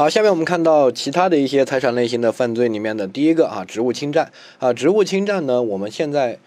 好，下面我们看到其他的一些财产类型的犯罪里面的第一个啊，职务侵占啊，职务侵占呢，我们现在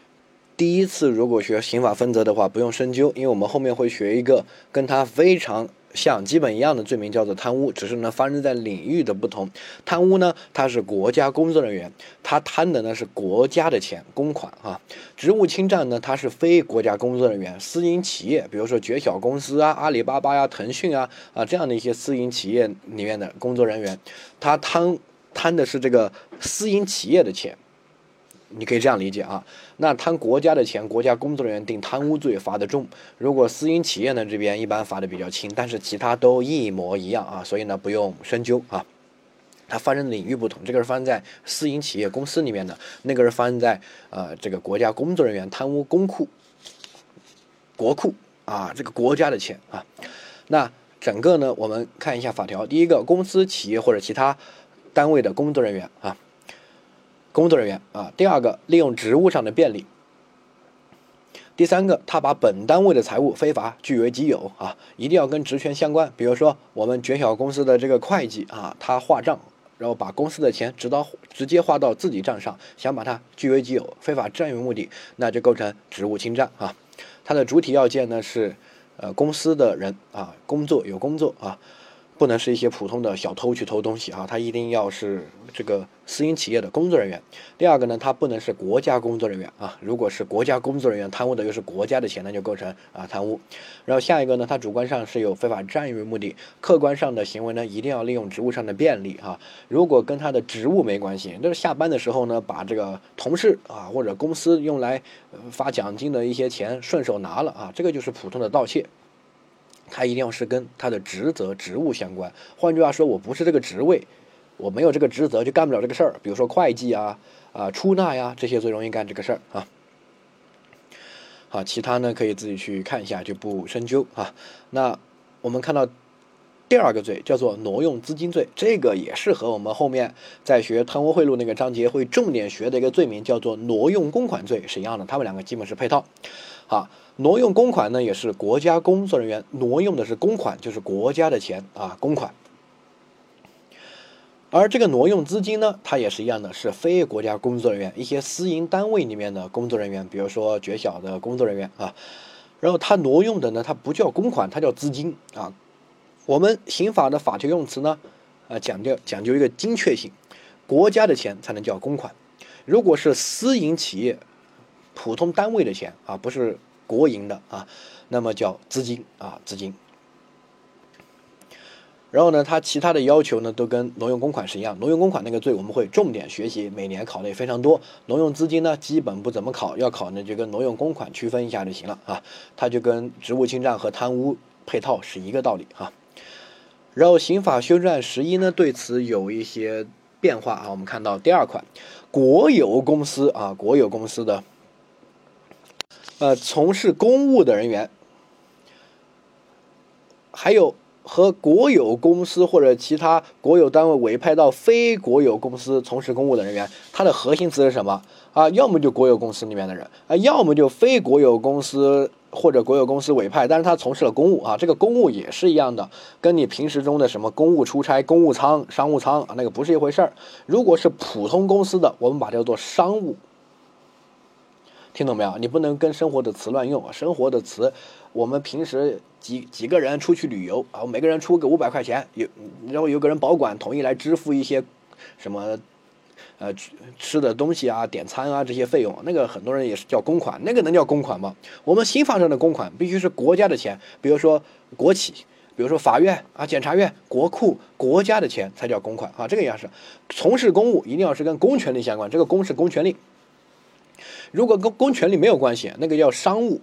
第一次如果学刑法分则的话，不用深究，因为我们后面会学一个跟它非常。像基本一样的罪名叫做贪污，只是呢发生在领域的不同。贪污呢，他是国家工作人员，他贪的呢是国家的钱，公款啊。职务侵占呢，他是非国家工作人员，私营企业，比如说绝小公司啊、阿里巴巴呀、腾讯啊啊这样的一些私营企业里面的工作人员，他贪贪的是这个私营企业的钱。你可以这样理解啊，那贪国家的钱，国家工作人员定贪污罪罚的重，如果私营企业呢这边一般罚的比较轻，但是其他都一模一样啊，所以呢不用深究啊。它发生的领域不同，这个是发生在私营企业公司里面的，那个是发生在呃这个国家工作人员贪污公库、国库啊这个国家的钱啊。那整个呢我们看一下法条，第一个公司、企业或者其他单位的工作人员啊。工作人员啊，第二个利用职务上的便利，第三个他把本单位的财物非法据为己有啊，一定要跟职权相关。比如说我们绝小公司的这个会计啊，他划账，然后把公司的钱直到直接划到自己账上，想把它据为己有，非法占有目的，那就构成职务侵占啊。它的主体要件呢是呃公司的人啊，工作有工作啊。不能是一些普通的小偷去偷东西啊，他一定要是这个私营企业的工作人员。第二个呢，他不能是国家工作人员啊，如果是国家工作人员贪污的又是国家的钱，那就构成啊贪污。然后下一个呢，他主观上是有非法占有目的，客观上的行为呢，一定要利用职务上的便利啊。如果跟他的职务没关系，就是下班的时候呢，把这个同事啊或者公司用来发奖金的一些钱顺手拿了啊，这个就是普通的盗窃。它一定要是跟它的职责、职务相关。换句话说，我不是这个职位，我没有这个职责就干不了这个事儿。比如说会计啊、啊出纳呀这些最容易干这个事儿啊。好，其他呢可以自己去看一下，就不深究啊。那我们看到第二个罪叫做挪用资金罪，这个也是和我们后面在学贪污贿赂那个章节会重点学的一个罪名，叫做挪用公款罪是一样的，他们两个基本是配套。好。挪用公款呢，也是国家工作人员挪用的是公款，就是国家的钱啊，公款。而这个挪用资金呢，它也是一样的，是非国家工作人员，一些私营单位里面的工作人员，比如说绝小的工作人员啊。然后他挪用的呢，它不叫公款，它叫资金啊。我们刑法的法条用词呢，啊，讲究讲究一个精确性，国家的钱才能叫公款，如果是私营企业、普通单位的钱啊，不是。国营的啊，那么叫资金啊，资金。然后呢，它其他的要求呢，都跟挪用公款是一样。挪用公款那个罪，我们会重点学习，每年考的也非常多。挪用资金呢，基本不怎么考，要考呢就跟挪用公款区分一下就行了啊。它就跟职务侵占和贪污配套是一个道理哈。然后刑法修正案十一呢，对此有一些变化啊。我们看到第二款，国有公司啊，国有公司的。呃，从事公务的人员，还有和国有公司或者其他国有单位委派到非国有公司从事公务的人员，它的核心词是什么啊？要么就国有公司里面的人啊，要么就非国有公司或者国有公司委派，但是他从事了公务啊，这个公务也是一样的，跟你平时中的什么公务出差、公务舱、商务舱啊，那个不是一回事儿。如果是普通公司的，我们把它叫做商务。听懂没有？你不能跟生活的词乱用啊！生活的词，我们平时几几个人出去旅游啊，每个人出个五百块钱，有然后有个人保管，统一来支付一些什么呃吃的东西啊、点餐啊这些费用，那个很多人也是叫公款，那个能叫公款吗？我们新发生的公款必须是国家的钱，比如说国企，比如说法院啊、检察院、国库，国家的钱才叫公款啊。这个样式，从事公务一定要是跟公权力相关，这个公是公权力。如果跟公权力没有关系，那个叫商务，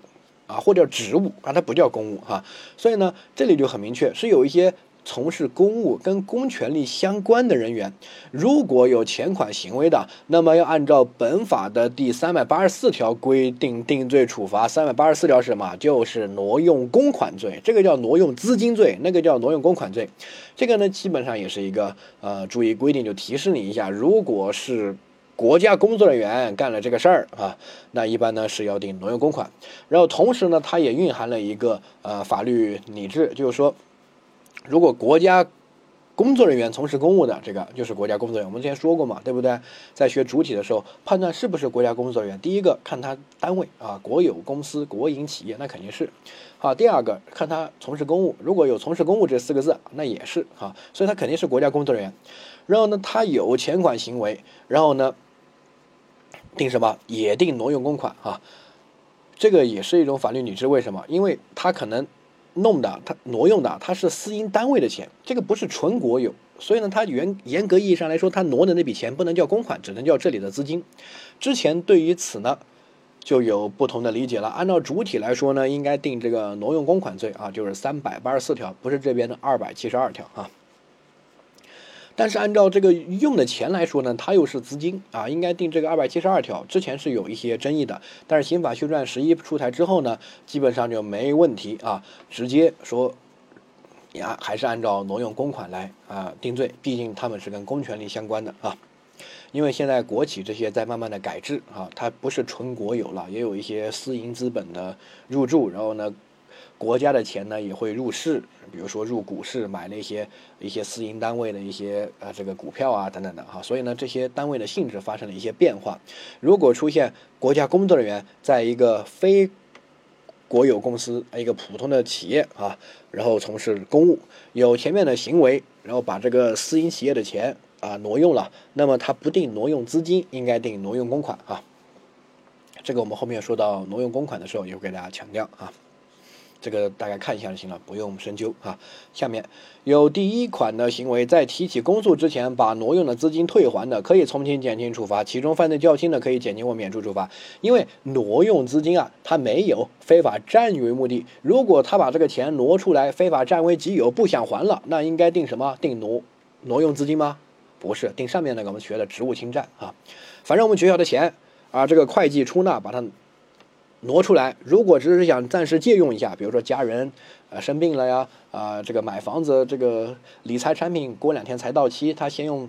啊，或者职务啊，它不叫公务哈。所以呢，这里就很明确，是有一些从事公务跟公权力相关的人员，如果有钱款行为的，那么要按照本法的第三百八十四条规定定罪处罚。三百八十四条是什么？就是挪用公款罪，这个叫挪用资金罪，那个叫挪用公款罪。这个呢，基本上也是一个呃注意规定，就提示你一下，如果是。国家工作人员干了这个事儿啊，那一般呢是要定挪用公款，然后同时呢，它也蕴含了一个呃法律理智，就是说，如果国家工作人员从事公务的，这个就是国家工作人员。我们之前说过嘛，对不对？在学主体的时候，判断是不是国家工作人员，第一个看他单位啊，国有公司、国营企业，那肯定是。好，第二个看他从事公务，如果有从事公务这四个字，那也是啊，所以他肯定是国家工作人员。然后呢，他有钱款行为，然后呢，定什么？也定挪用公款啊。这个也是一种法律履职，为什么？因为他可能。弄的，他挪用的，他是私营单位的钱，这个不是纯国有，所以呢，他原严格意义上来说，他挪的那笔钱不能叫公款，只能叫这里的资金。之前对于此呢，就有不同的理解了。按照主体来说呢，应该定这个挪用公款罪啊，就是三百八十四条，不是这边的二百七十二条啊。但是按照这个用的钱来说呢，它又是资金啊，应该定这个二百七十二条。之前是有一些争议的，但是刑法修正案十一出台之后呢，基本上就没问题啊，直接说呀，还是按照挪用公款来啊定罪，毕竟他们是跟公权力相关的啊。因为现在国企这些在慢慢的改制啊，它不是纯国有了，也有一些私营资本的入驻，然后呢。国家的钱呢也会入市，比如说入股市买那些一些私营单位的一些呃这个股票啊等等的哈，所以呢这些单位的性质发生了一些变化。如果出现国家工作人员在一个非国有公司一个普通的企业啊，然后从事公务，有前面的行为，然后把这个私营企业的钱啊挪用了，那么他不定挪用资金，应该定挪用公款啊。这个我们后面说到挪用公款的时候也会给大家强调啊。这个大概看一下就行了，不用深究啊。下面有第一款的行为，在提起公诉之前把挪用的资金退还的，可以从轻、减轻处罚；其中犯罪较轻的，可以减轻或免除处罚。因为挪用资金啊，他没有非法占有为目的。如果他把这个钱挪出来，非法占为己有，不想还了，那应该定什么？定挪挪用资金吗？不是，定上面那个我们学的职务侵占啊。反正我们学校的钱啊，这个会计出纳把它。挪出来，如果只是想暂时借用一下，比如说家人，呃生病了呀，啊这个买房子，这个理财产品过两天才到期，他先用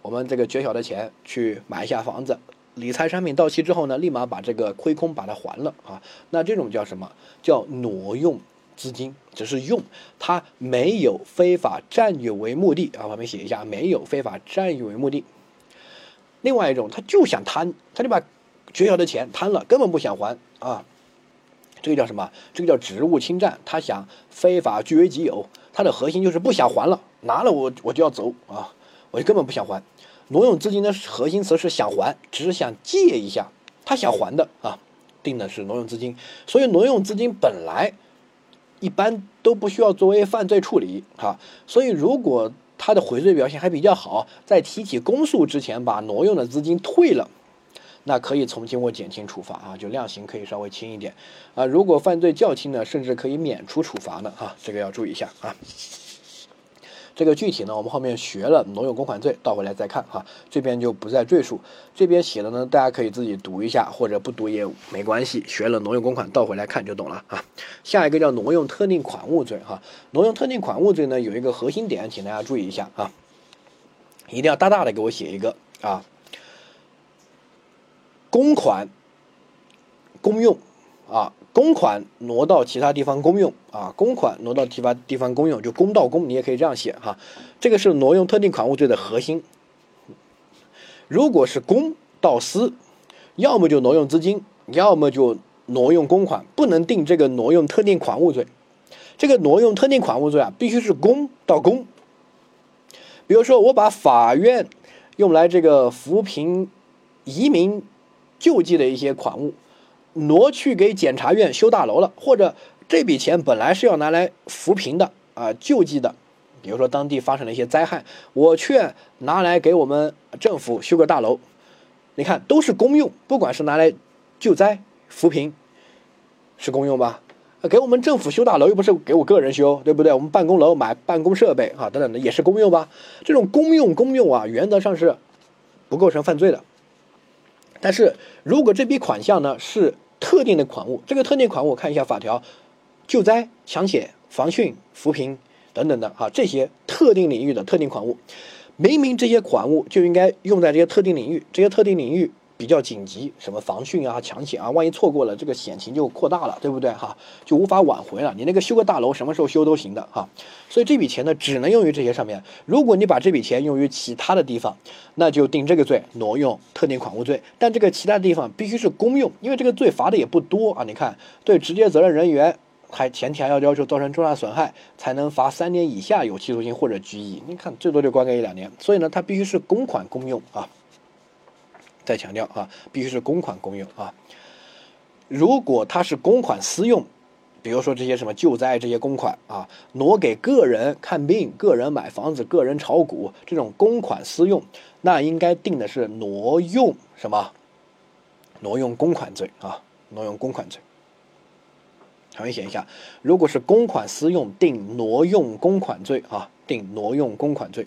我们这个绝小的钱去买一下房子，理财产品到期之后呢，立马把这个亏空把它还了啊，那这种叫什么？叫挪用资金，只是用，他没有非法占有为目的啊，旁边写一下，没有非法占有为目的。另外一种，他就想贪，他就把。学校的钱贪了，根本不想还啊！这个叫什么？这个叫职务侵占。他想非法据为己有，他的核心就是不想还了，拿了我我就要走啊！我就根本不想还。挪用资金的核心词是想还，只是想借一下，他想还的啊，定的是挪用资金。所以挪用资金本来一般都不需要作为犯罪处理哈。所以如果他的悔罪表现还比较好，在提起公诉之前把挪用的资金退了。那可以从轻或减轻处罚啊，就量刑可以稍微轻一点啊。如果犯罪较轻呢，甚至可以免除处罚呢啊，这个要注意一下啊。这个具体呢，我们后面学了挪用公款罪，倒回来再看哈，这边就不再赘述。这边写的呢，大家可以自己读一下，或者不读也没关系。学了挪用公款，倒回来看就懂了啊。下一个叫挪用特定款物罪哈，挪用特定款物罪呢，有一个核心点，请大家注意一下啊，一定要大大的给我写一个啊。公款公用啊，公款挪到其他地方公用啊，公款挪到其他地方公用就公到公，你也可以这样写哈。这个是挪用特定款物罪的核心。如果是公到私，要么就挪用资金，要么就挪用公款，不能定这个挪用特定款物罪。这个挪用特定款物罪啊，必须是公到公。比如说，我把法院用来这个扶贫移民。救济的一些款物挪去给检察院修大楼了，或者这笔钱本来是要拿来扶贫的啊，救济的，比如说当地发生了一些灾害，我却拿来给我们政府修个大楼，你看都是公用，不管是拿来救灾扶贫，是公用吧？给我们政府修大楼又不是给我个人修，对不对？我们办公楼买办公设备啊等等的也是公用吧？这种公用公用啊，原则上是不构成犯罪的。但是如果这笔款项呢是特定的款物，这个特定款物看一下法条，救灾、抢险、防汛、扶贫等等的啊，这些特定领域的特定款物，明明这些款物就应该用在这些特定领域，这些特定领域比较紧急，什么防汛啊、抢险啊，万一错过了，这个险情就扩大了，对不对哈？就无法挽回了。你那个修个大楼，什么时候修都行的哈。所以这笔钱呢，只能用于这些上面。如果你把这笔钱用于其他的地方，那就定这个罪，挪用特定款物罪。但这个其他地方必须是公用，因为这个罪罚的也不多啊。你看，对直接责任人员，还前提还要要求造成重大损害，才能罚三年以下有期徒刑或者拘役。你看，最多就关个一两年。所以呢，它必须是公款公用啊。再强调啊，必须是公款公用啊。如果它是公款私用，比如说这些什么救灾这些公款啊，挪给个人看病、个人买房子、个人炒股这种公款私用，那应该定的是挪用什么？挪用公款罪啊，挪用公款罪。很明显一下，如果是公款私用，定挪用公款罪啊，定挪用公款罪，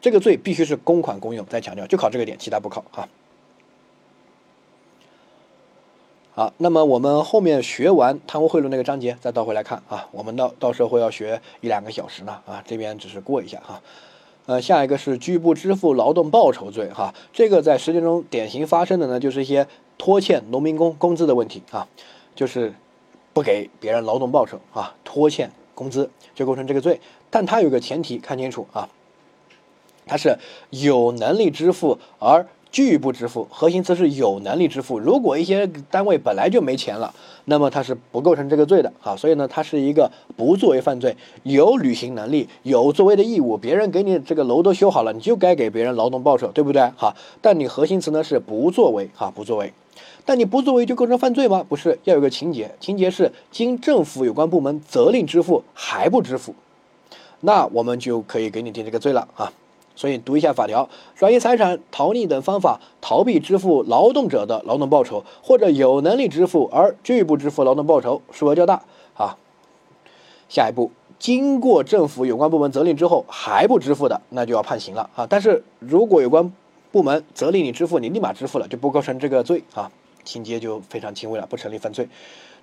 这个罪必须是公款公用。再强调，就考这个点，其他不考啊。好，那么我们后面学完贪污贿赂那个章节，再倒回来看啊，我们到到时候会要学一两个小时呢啊，这边只是过一下哈。呃，下一个是拒不支付劳动报酬罪哈，这个在实践中典型发生的呢，就是一些拖欠农民工工资的问题啊，就是不给别人劳动报酬啊，拖欠工资就构成这个罪，但它有个前提，看清楚啊，它是有能力支付而。拒不支付，核心词是有能力支付。如果一些单位本来就没钱了，那么它是不构成这个罪的啊。所以呢，它是一个不作为犯罪，有履行能力，有作为的义务。别人给你这个楼都修好了，你就该给别人劳动报酬，对不对？哈，但你核心词呢是不作为，哈，不作为。但你不作为就构成犯罪吗？不是，要有个情节，情节是经政府有关部门责令支付还不支付，那我们就可以给你定这个罪了啊。所以读一下法条，转移财产、逃匿等方法逃避支付劳动者的劳动报酬，或者有能力支付而拒不支付劳动报酬，数额较大啊。下一步，经过政府有关部门责令之后还不支付的，那就要判刑了啊。但是如果有关部门责令你支付，你立马支付了，就不构成这个罪啊，情节就非常轻微了，不成立犯罪。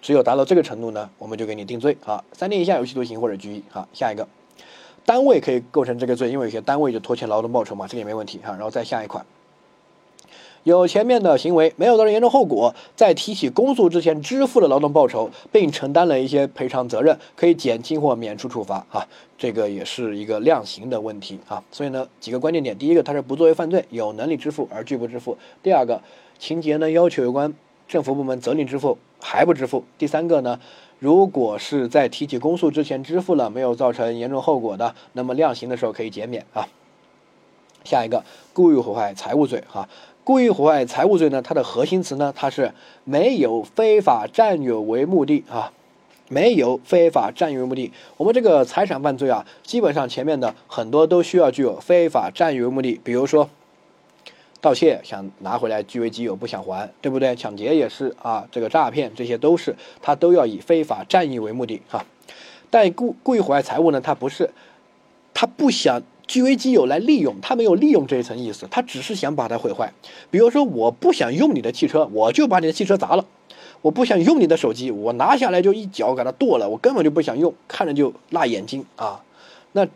只有达到这个程度呢，我们就给你定罪啊，三年以下有期徒刑或者拘役啊。下一个。单位可以构成这个罪，因为有些单位就拖欠劳动报酬嘛，这个也没问题哈。然后再下一款，有前面的行为没有造成严重后果，在提起公诉之前支付了劳动报酬，并承担了一些赔偿责任，可以减轻或免除处罚啊。这个也是一个量刑的问题啊。所以呢，几个关键点：第一个，它是不作为犯罪，有能力支付而拒不支付；第二个，情节呢要求有关政府部门责令支付还不支付；第三个呢。如果是在提起公诉之前支付了，没有造成严重后果的，那么量刑的时候可以减免啊。下一个，故意毁坏财物罪哈，故意毁坏财物罪呢，它的核心词呢，它是没有非法占有为目的啊，没有非法占有为目的。我们这个财产犯罪啊，基本上前面的很多都需要具有非法占有为目的，比如说。盗窃想拿回来据为己有，不想还，对不对？抢劫也是啊，这个诈骗这些都是，他都要以非法占有为目的哈。但故故意毁坏财物呢，他不是，他不想据为己有来利用，他没有利用这一层意思，他只是想把它毁坏。比如说，我不想用你的汽车，我就把你的汽车砸了；我不想用你的手机，我拿下来就一脚给它剁了，我根本就不想用，看着就辣眼睛啊。那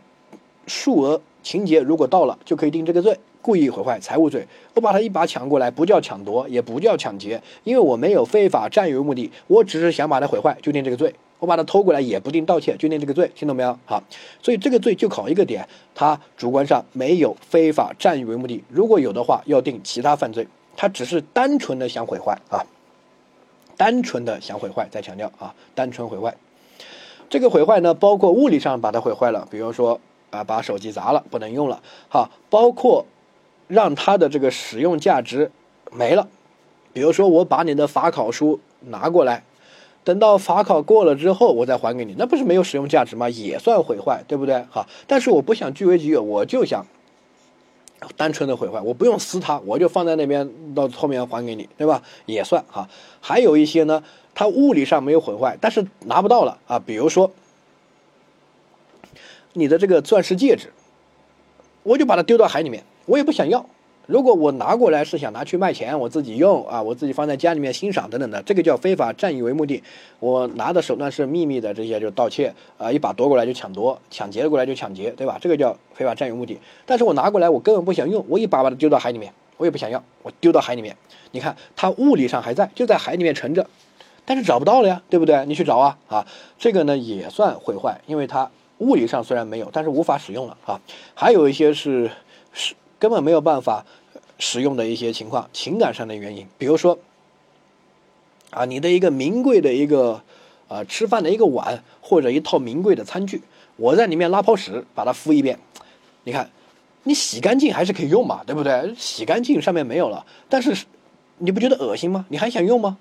数额情节如果到了，就可以定这个罪。故意毁坏财物罪，我把它一把抢过来，不叫抢夺，也不叫抢劫，因为我没有非法占有目的，我只是想把它毁坏，就定这个罪。我把它偷过来，也不定盗窃，就定这个罪，听懂没有？好，所以这个罪就考一个点，他主观上没有非法占有为目的，如果有的话，要定其他犯罪。他只是单纯的想毁坏啊，单纯的想毁坏，再强调啊，单纯毁坏。这个毁坏呢，包括物理上把它毁坏了，比如说啊，把手机砸了，不能用了，好，包括。让它的这个使用价值没了，比如说我把你的法考书拿过来，等到法考过了之后我再还给你，那不是没有使用价值吗？也算毁坏，对不对？哈，但是我不想据为己有，我就想单纯的毁坏，我不用撕它，我就放在那边到后面还给你，对吧？也算哈。还有一些呢，它物理上没有毁坏，但是拿不到了啊，比如说你的这个钻石戒指，我就把它丢到海里面。我也不想要，如果我拿过来是想拿去卖钱，我自己用啊，我自己放在家里面欣赏等等的，这个叫非法占有为目的。我拿的手段是秘密的，这些就是盗窃啊，一把夺过来就抢夺，抢劫过来就抢劫，对吧？这个叫非法占有目的。但是我拿过来我根本不想用，我一把把它丢到海里面，我也不想要，我丢到海里面。你看，它物理上还在，就在海里面沉着，但是找不到了呀，对不对？你去找啊啊，这个呢也算毁坏，因为它物理上虽然没有，但是无法使用了啊。还有一些是是根本没有办法使用的一些情况，情感上的原因，比如说啊，你的一个名贵的一个啊吃饭的一个碗或者一套名贵的餐具，我在里面拉泡屎，把它敷一遍，你看。你洗干净还是可以用嘛，对不对？洗干净上面没有了，但是你不觉得恶心吗？你还想用吗？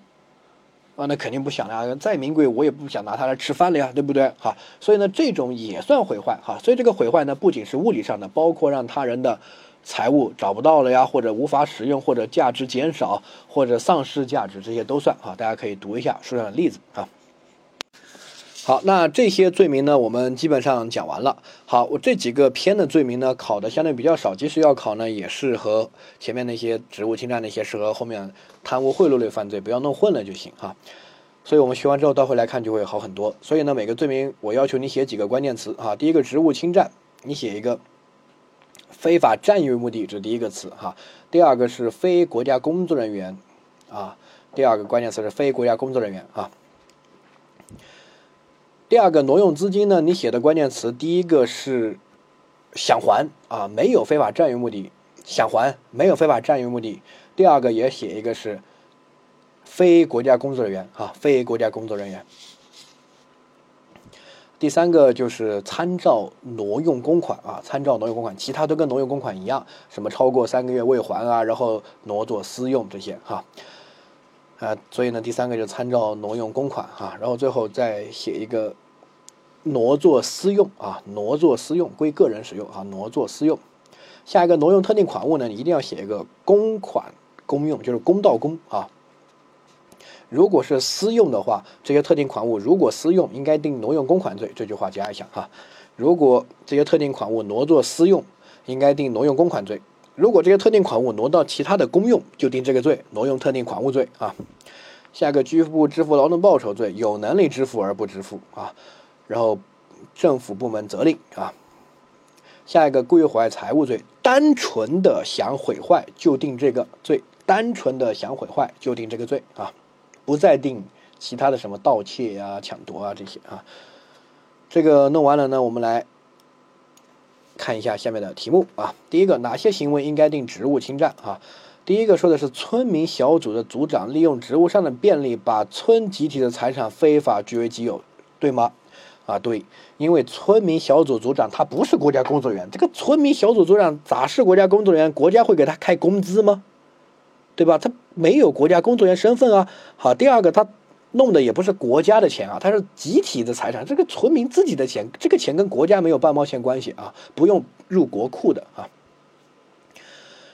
啊，那肯定不想了。再名贵，我也不想拿它来吃饭了呀，对不对？好，所以呢，这种也算毁坏哈。所以这个毁坏呢，不仅是物理上的，包括让他人的财物找不到了呀，或者无法使用，或者价值减少，或者丧失价值，这些都算啊。大家可以读一下书上的例子啊。好，那这些罪名呢，我们基本上讲完了。好，我这几个篇的罪名呢，考的相对比较少，即使要考呢，也是和前面那些职务侵占那些，是和后面贪污贿赂类犯罪，不要弄混了就行哈。所以我们学完之后，倒回来看就会好很多。所以呢，每个罪名我要求你写几个关键词哈。第一个职务侵占，你写一个非法占有目的，这是第一个词哈。第二个是非国家工作人员啊，第二个关键词是非国家工作人员啊。第二个挪用资金呢？你写的关键词，第一个是想还啊，没有非法占有目的，想还没有非法占有目的。第二个也写一个是非国家工作人员啊，非国家工作人员。第三个就是参照挪用公款啊，参照挪用公款，其他都跟挪用公款一样，什么超过三个月未还啊，然后挪作私用这些哈。啊，所以呢，第三个就参照挪用公款哈，然后最后再写一个挪作私用啊，挪作私用归个人使用啊，挪作私用。下一个挪用特定款物呢，你一定要写一个公款公用，就是公道公啊。如果是私用的话，这些特定款物如果私用，应该定挪用公款罪。这句话加一下哈。如果这些特定款物挪作私用，应该定挪用公款罪。如果这些特定款物挪到其他的公用，就定这个罪，挪用特定款物罪啊。下个拒不支付劳动报酬罪，有能力支付而不支付啊。然后政府部门责令啊。下一个故意毁坏财物罪，单纯的想毁坏就定这个罪，单纯的想毁坏就定这个罪啊，不再定其他的什么盗窃呀、抢夺啊这些啊。这个弄完了呢，我们来。看一下下面的题目啊，第一个哪些行为应该定职务侵占啊？第一个说的是村民小组的组长利用职务上的便利，把村集体的财产非法据为己有，对吗？啊，对，因为村民小组组长他不是国家工作人员，这个村民小组组长咋是国家工作人员？国家会给他开工资吗？对吧？他没有国家工作人员身份啊。好，第二个他。弄的也不是国家的钱啊，它是集体的财产，这个村民自己的钱，这个钱跟国家没有半毛钱关系啊，不用入国库的啊。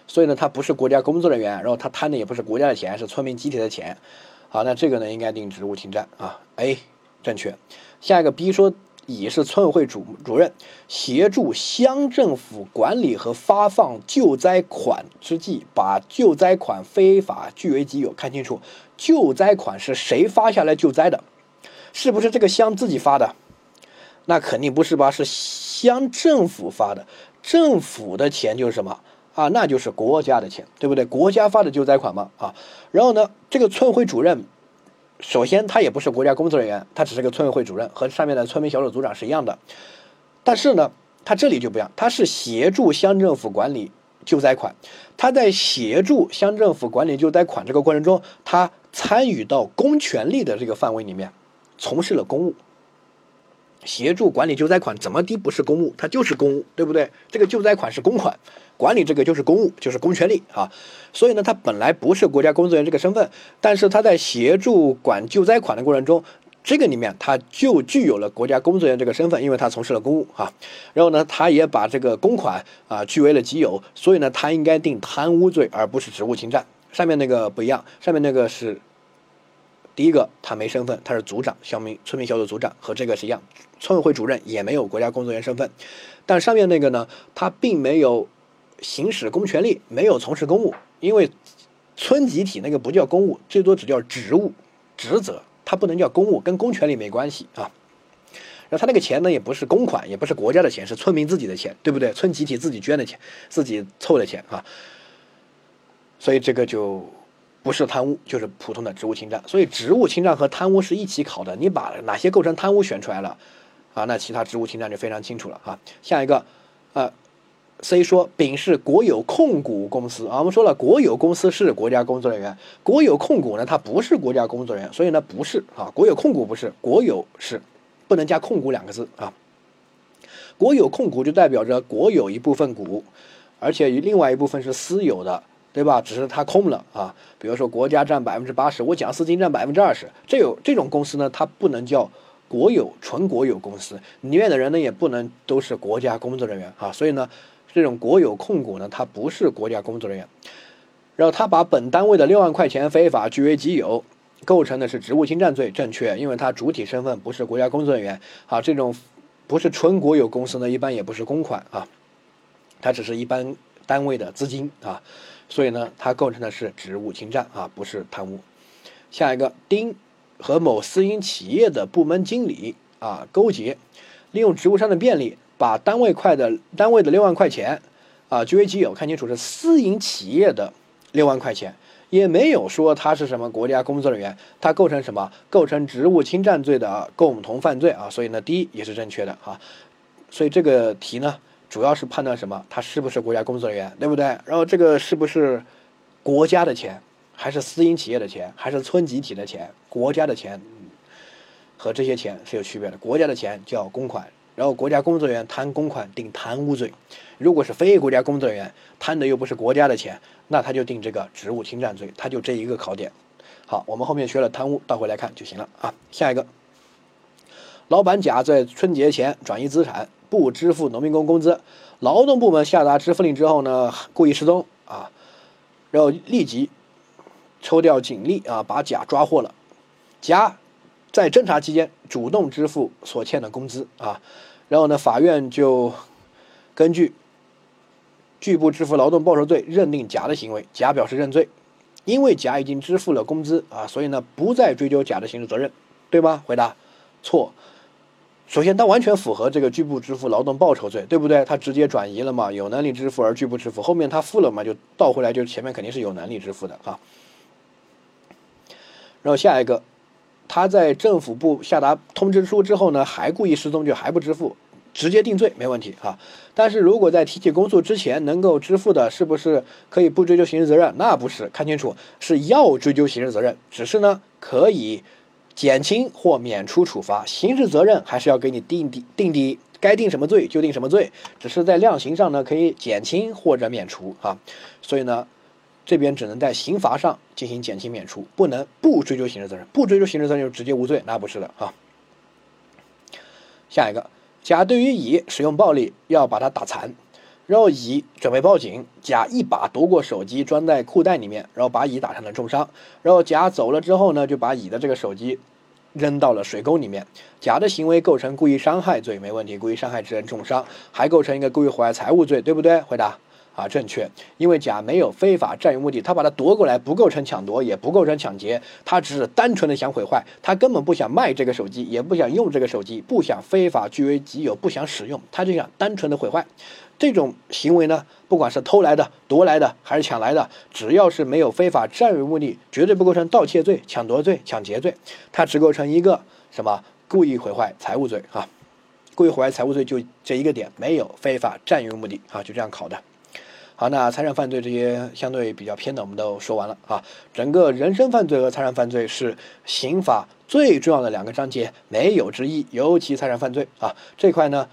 所以呢，他不是国家工作人员，然后他贪的也不是国家的钱，是村民集体的钱。好，那这个呢，应该定职务侵占啊。A 正确。下一个 B 说。乙是村委会主主任，协助乡政府管理和发放救灾款之际，把救灾款非法据为己有。看清楚，救灾款是谁发下来救灾的？是不是这个乡自己发的？那肯定不是吧？是乡政府发的。政府的钱就是什么啊？那就是国家的钱，对不对？国家发的救灾款嘛啊。然后呢，这个村委会主任。首先，他也不是国家工作人员，他只是个村委会主任，和上面的村民小组组长是一样的。但是呢，他这里就不一样，他是协助乡政府管理救灾款。他在协助乡政府管理救灾款这个过程中，他参与到公权力的这个范围里面，从事了公务。协助管理救灾款怎么的不是公务？它就是公务，对不对？这个救灾款是公款。管理这个就是公务，就是公权力啊，所以呢，他本来不是国家工作人员这个身份，但是他在协助管救灾款的过程中，这个里面他就具有了国家工作人员这个身份，因为他从事了公务啊。然后呢，他也把这个公款啊据为了己有，所以呢，他应该定贪污罪，而不是职务侵占。上面那个不一样，上面那个是第一个，他没身份，他是组长，小民村民小组组长，和这个是一样，村委会主任也没有国家工作人员身份，但上面那个呢，他并没有。行使公权力没有从事公务，因为村集体那个不叫公务，最多只叫职务、职责，他不能叫公务，跟公权力没关系啊。然后他那个钱呢，也不是公款，也不是国家的钱，是村民自己的钱，对不对？村集体自己捐的钱，自己凑的钱啊。所以这个就不是贪污，就是普通的职务侵占。所以职务侵占和贪污是一起考的。你把哪些构成贪污选出来了，啊，那其他职务侵占就非常清楚了啊。下一个，呃。C 说，丙是国有控股公司啊。我们说了，国有公司是国家工作人员，国有控股呢，它不是国家工作人员，所以呢，不是啊。国有控股不是，国有是，不能加控股两个字啊。国有控股就代表着国有一部分股，而且与另外一部分是私有的，对吧？只是它空了啊。比如说国家占百分之八十，我讲资金占百分之二十，这有这种公司呢，它不能叫国有纯国有公司，里面的人呢也不能都是国家工作人员啊。所以呢。这种国有控股呢，它不是国家工作人员，然后他把本单位的六万块钱非法据为己有，构成的是职务侵占罪，正确，因为他主体身份不是国家工作人员。啊，这种不是纯国有公司呢，一般也不是公款啊，它只是一般单位的资金啊，所以呢，它构成的是职务侵占啊，不是贪污。下一个，丁和某私营企业的部门经理啊勾结，利用职务上的便利。把单位块的单位的六万块钱，啊，据为己有，看清楚是私营企业的六万块钱，也没有说他是什么国家工作人员，他构成什么？构成职务侵占罪的共同犯罪啊！所以呢，第一也是正确的啊。所以这个题呢，主要是判断什么？他是不是国家工作人员，对不对？然后这个是不是国家的钱，还是私营企业的钱，还是村集体的钱？国家的钱和这些钱是有区别的，国家的钱叫公款。然后国家工作人员贪公款定贪污罪，如果是非国家工作人员贪的又不是国家的钱，那他就定这个职务侵占罪，他就这一个考点。好，我们后面学了贪污，倒回来看就行了啊。下一个，老板甲在春节前转移资产，不支付农民工工资，劳动部门下达支付令之后呢，故意失踪啊，然后立即抽调警力啊，把甲抓获了，甲。在侦查期间主动支付所欠的工资啊，然后呢，法院就根据拒不支付劳动报酬罪认定甲的行为，甲表示认罪，因为甲已经支付了工资啊，所以呢不再追究甲的刑事责任，对吗？回答错。首先，他完全符合这个拒不支付劳动报酬罪，对不对？他直接转移了嘛，有能力支付而拒不支付，后面他付了嘛，就倒回来就前面肯定是有能力支付的啊。然后下一个。他在政府部下达通知书之后呢，还故意失踪，就还不支付，直接定罪没问题啊。但是如果在提起公诉之前能够支付的，是不是可以不追究刑事责任？那不是，看清楚是要追究刑事责任，只是呢可以减轻或免除处罚，刑事责任还是要给你定的定的，该定什么罪就定什么罪，只是在量刑上呢可以减轻或者免除啊。所以呢。这边只能在刑罚上进行减轻免除，不能不追究刑事责任，不追究刑事责任就直接无罪，那不是的啊。下一个，甲对于乙使用暴力，要把他打残，然后乙准备报警，甲一把夺过手机装在裤袋里面，然后把乙打成了重伤，然后甲走了之后呢，就把乙的这个手机扔到了水沟里面，甲的行为构成故意伤害罪，没问题，故意伤害致人重伤，还构成一个故意毁坏财物罪，对不对？回答。啊，正确，因为甲没有非法占有目的，他把它夺过来不构成抢夺，也不构成抢劫，他只是单纯的想毁坏，他根本不想卖这个手机，也不想用这个手机，不想非法据为己有，不想使用，他就想单纯的毁坏。这种行为呢，不管是偷来的、夺来的还是抢来的，只要是没有非法占有目的，绝对不构成盗窃罪、抢夺罪、抢劫罪，它只构成一个什么故意毁坏财物罪啊？故意毁坏财物罪就这一个点，没有非法占有目的啊，就这样考的。好，那财产犯罪这些相对比较偏的，我们都说完了啊。整个人身犯罪和财产犯罪是刑法最重要的两个章节，没有之一。尤其财产犯罪啊这块呢，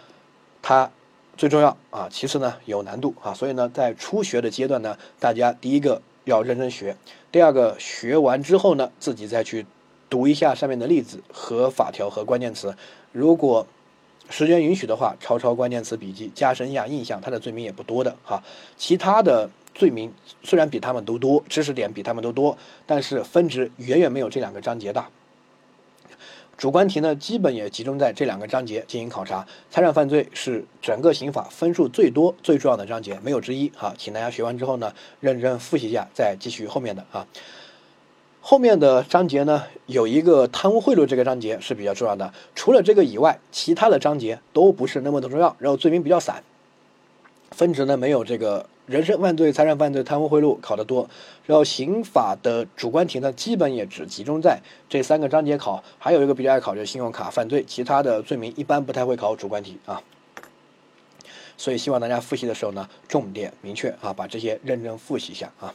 它最重要啊。其次呢，有难度啊。所以呢，在初学的阶段呢，大家第一个要认真学，第二个学完之后呢，自己再去读一下上面的例子和法条和关键词。如果时间允许的话，抄抄关键词笔记，加深一下印象。他的罪名也不多的哈，其他的罪名虽然比他们都多，知识点比他们都多，但是分值远远没有这两个章节大。主观题呢，基本也集中在这两个章节进行考察。财产犯罪是整个刑法分数最多、最重要的章节，没有之一哈。请大家学完之后呢，认真复习一下，再继续后面的啊。后面的章节呢，有一个贪污贿赂这个章节是比较重要的。除了这个以外，其他的章节都不是那么的重要。然后罪名比较散，分值呢没有这个人身犯罪、财产犯罪、贪污贿赂考得多，然后刑法的主观题呢，基本也只集中在这三个章节考，还有一个比较爱考就是信用卡犯罪，其他的罪名一般不太会考主观题啊。所以希望大家复习的时候呢，重点明确啊，把这些认真复习一下啊。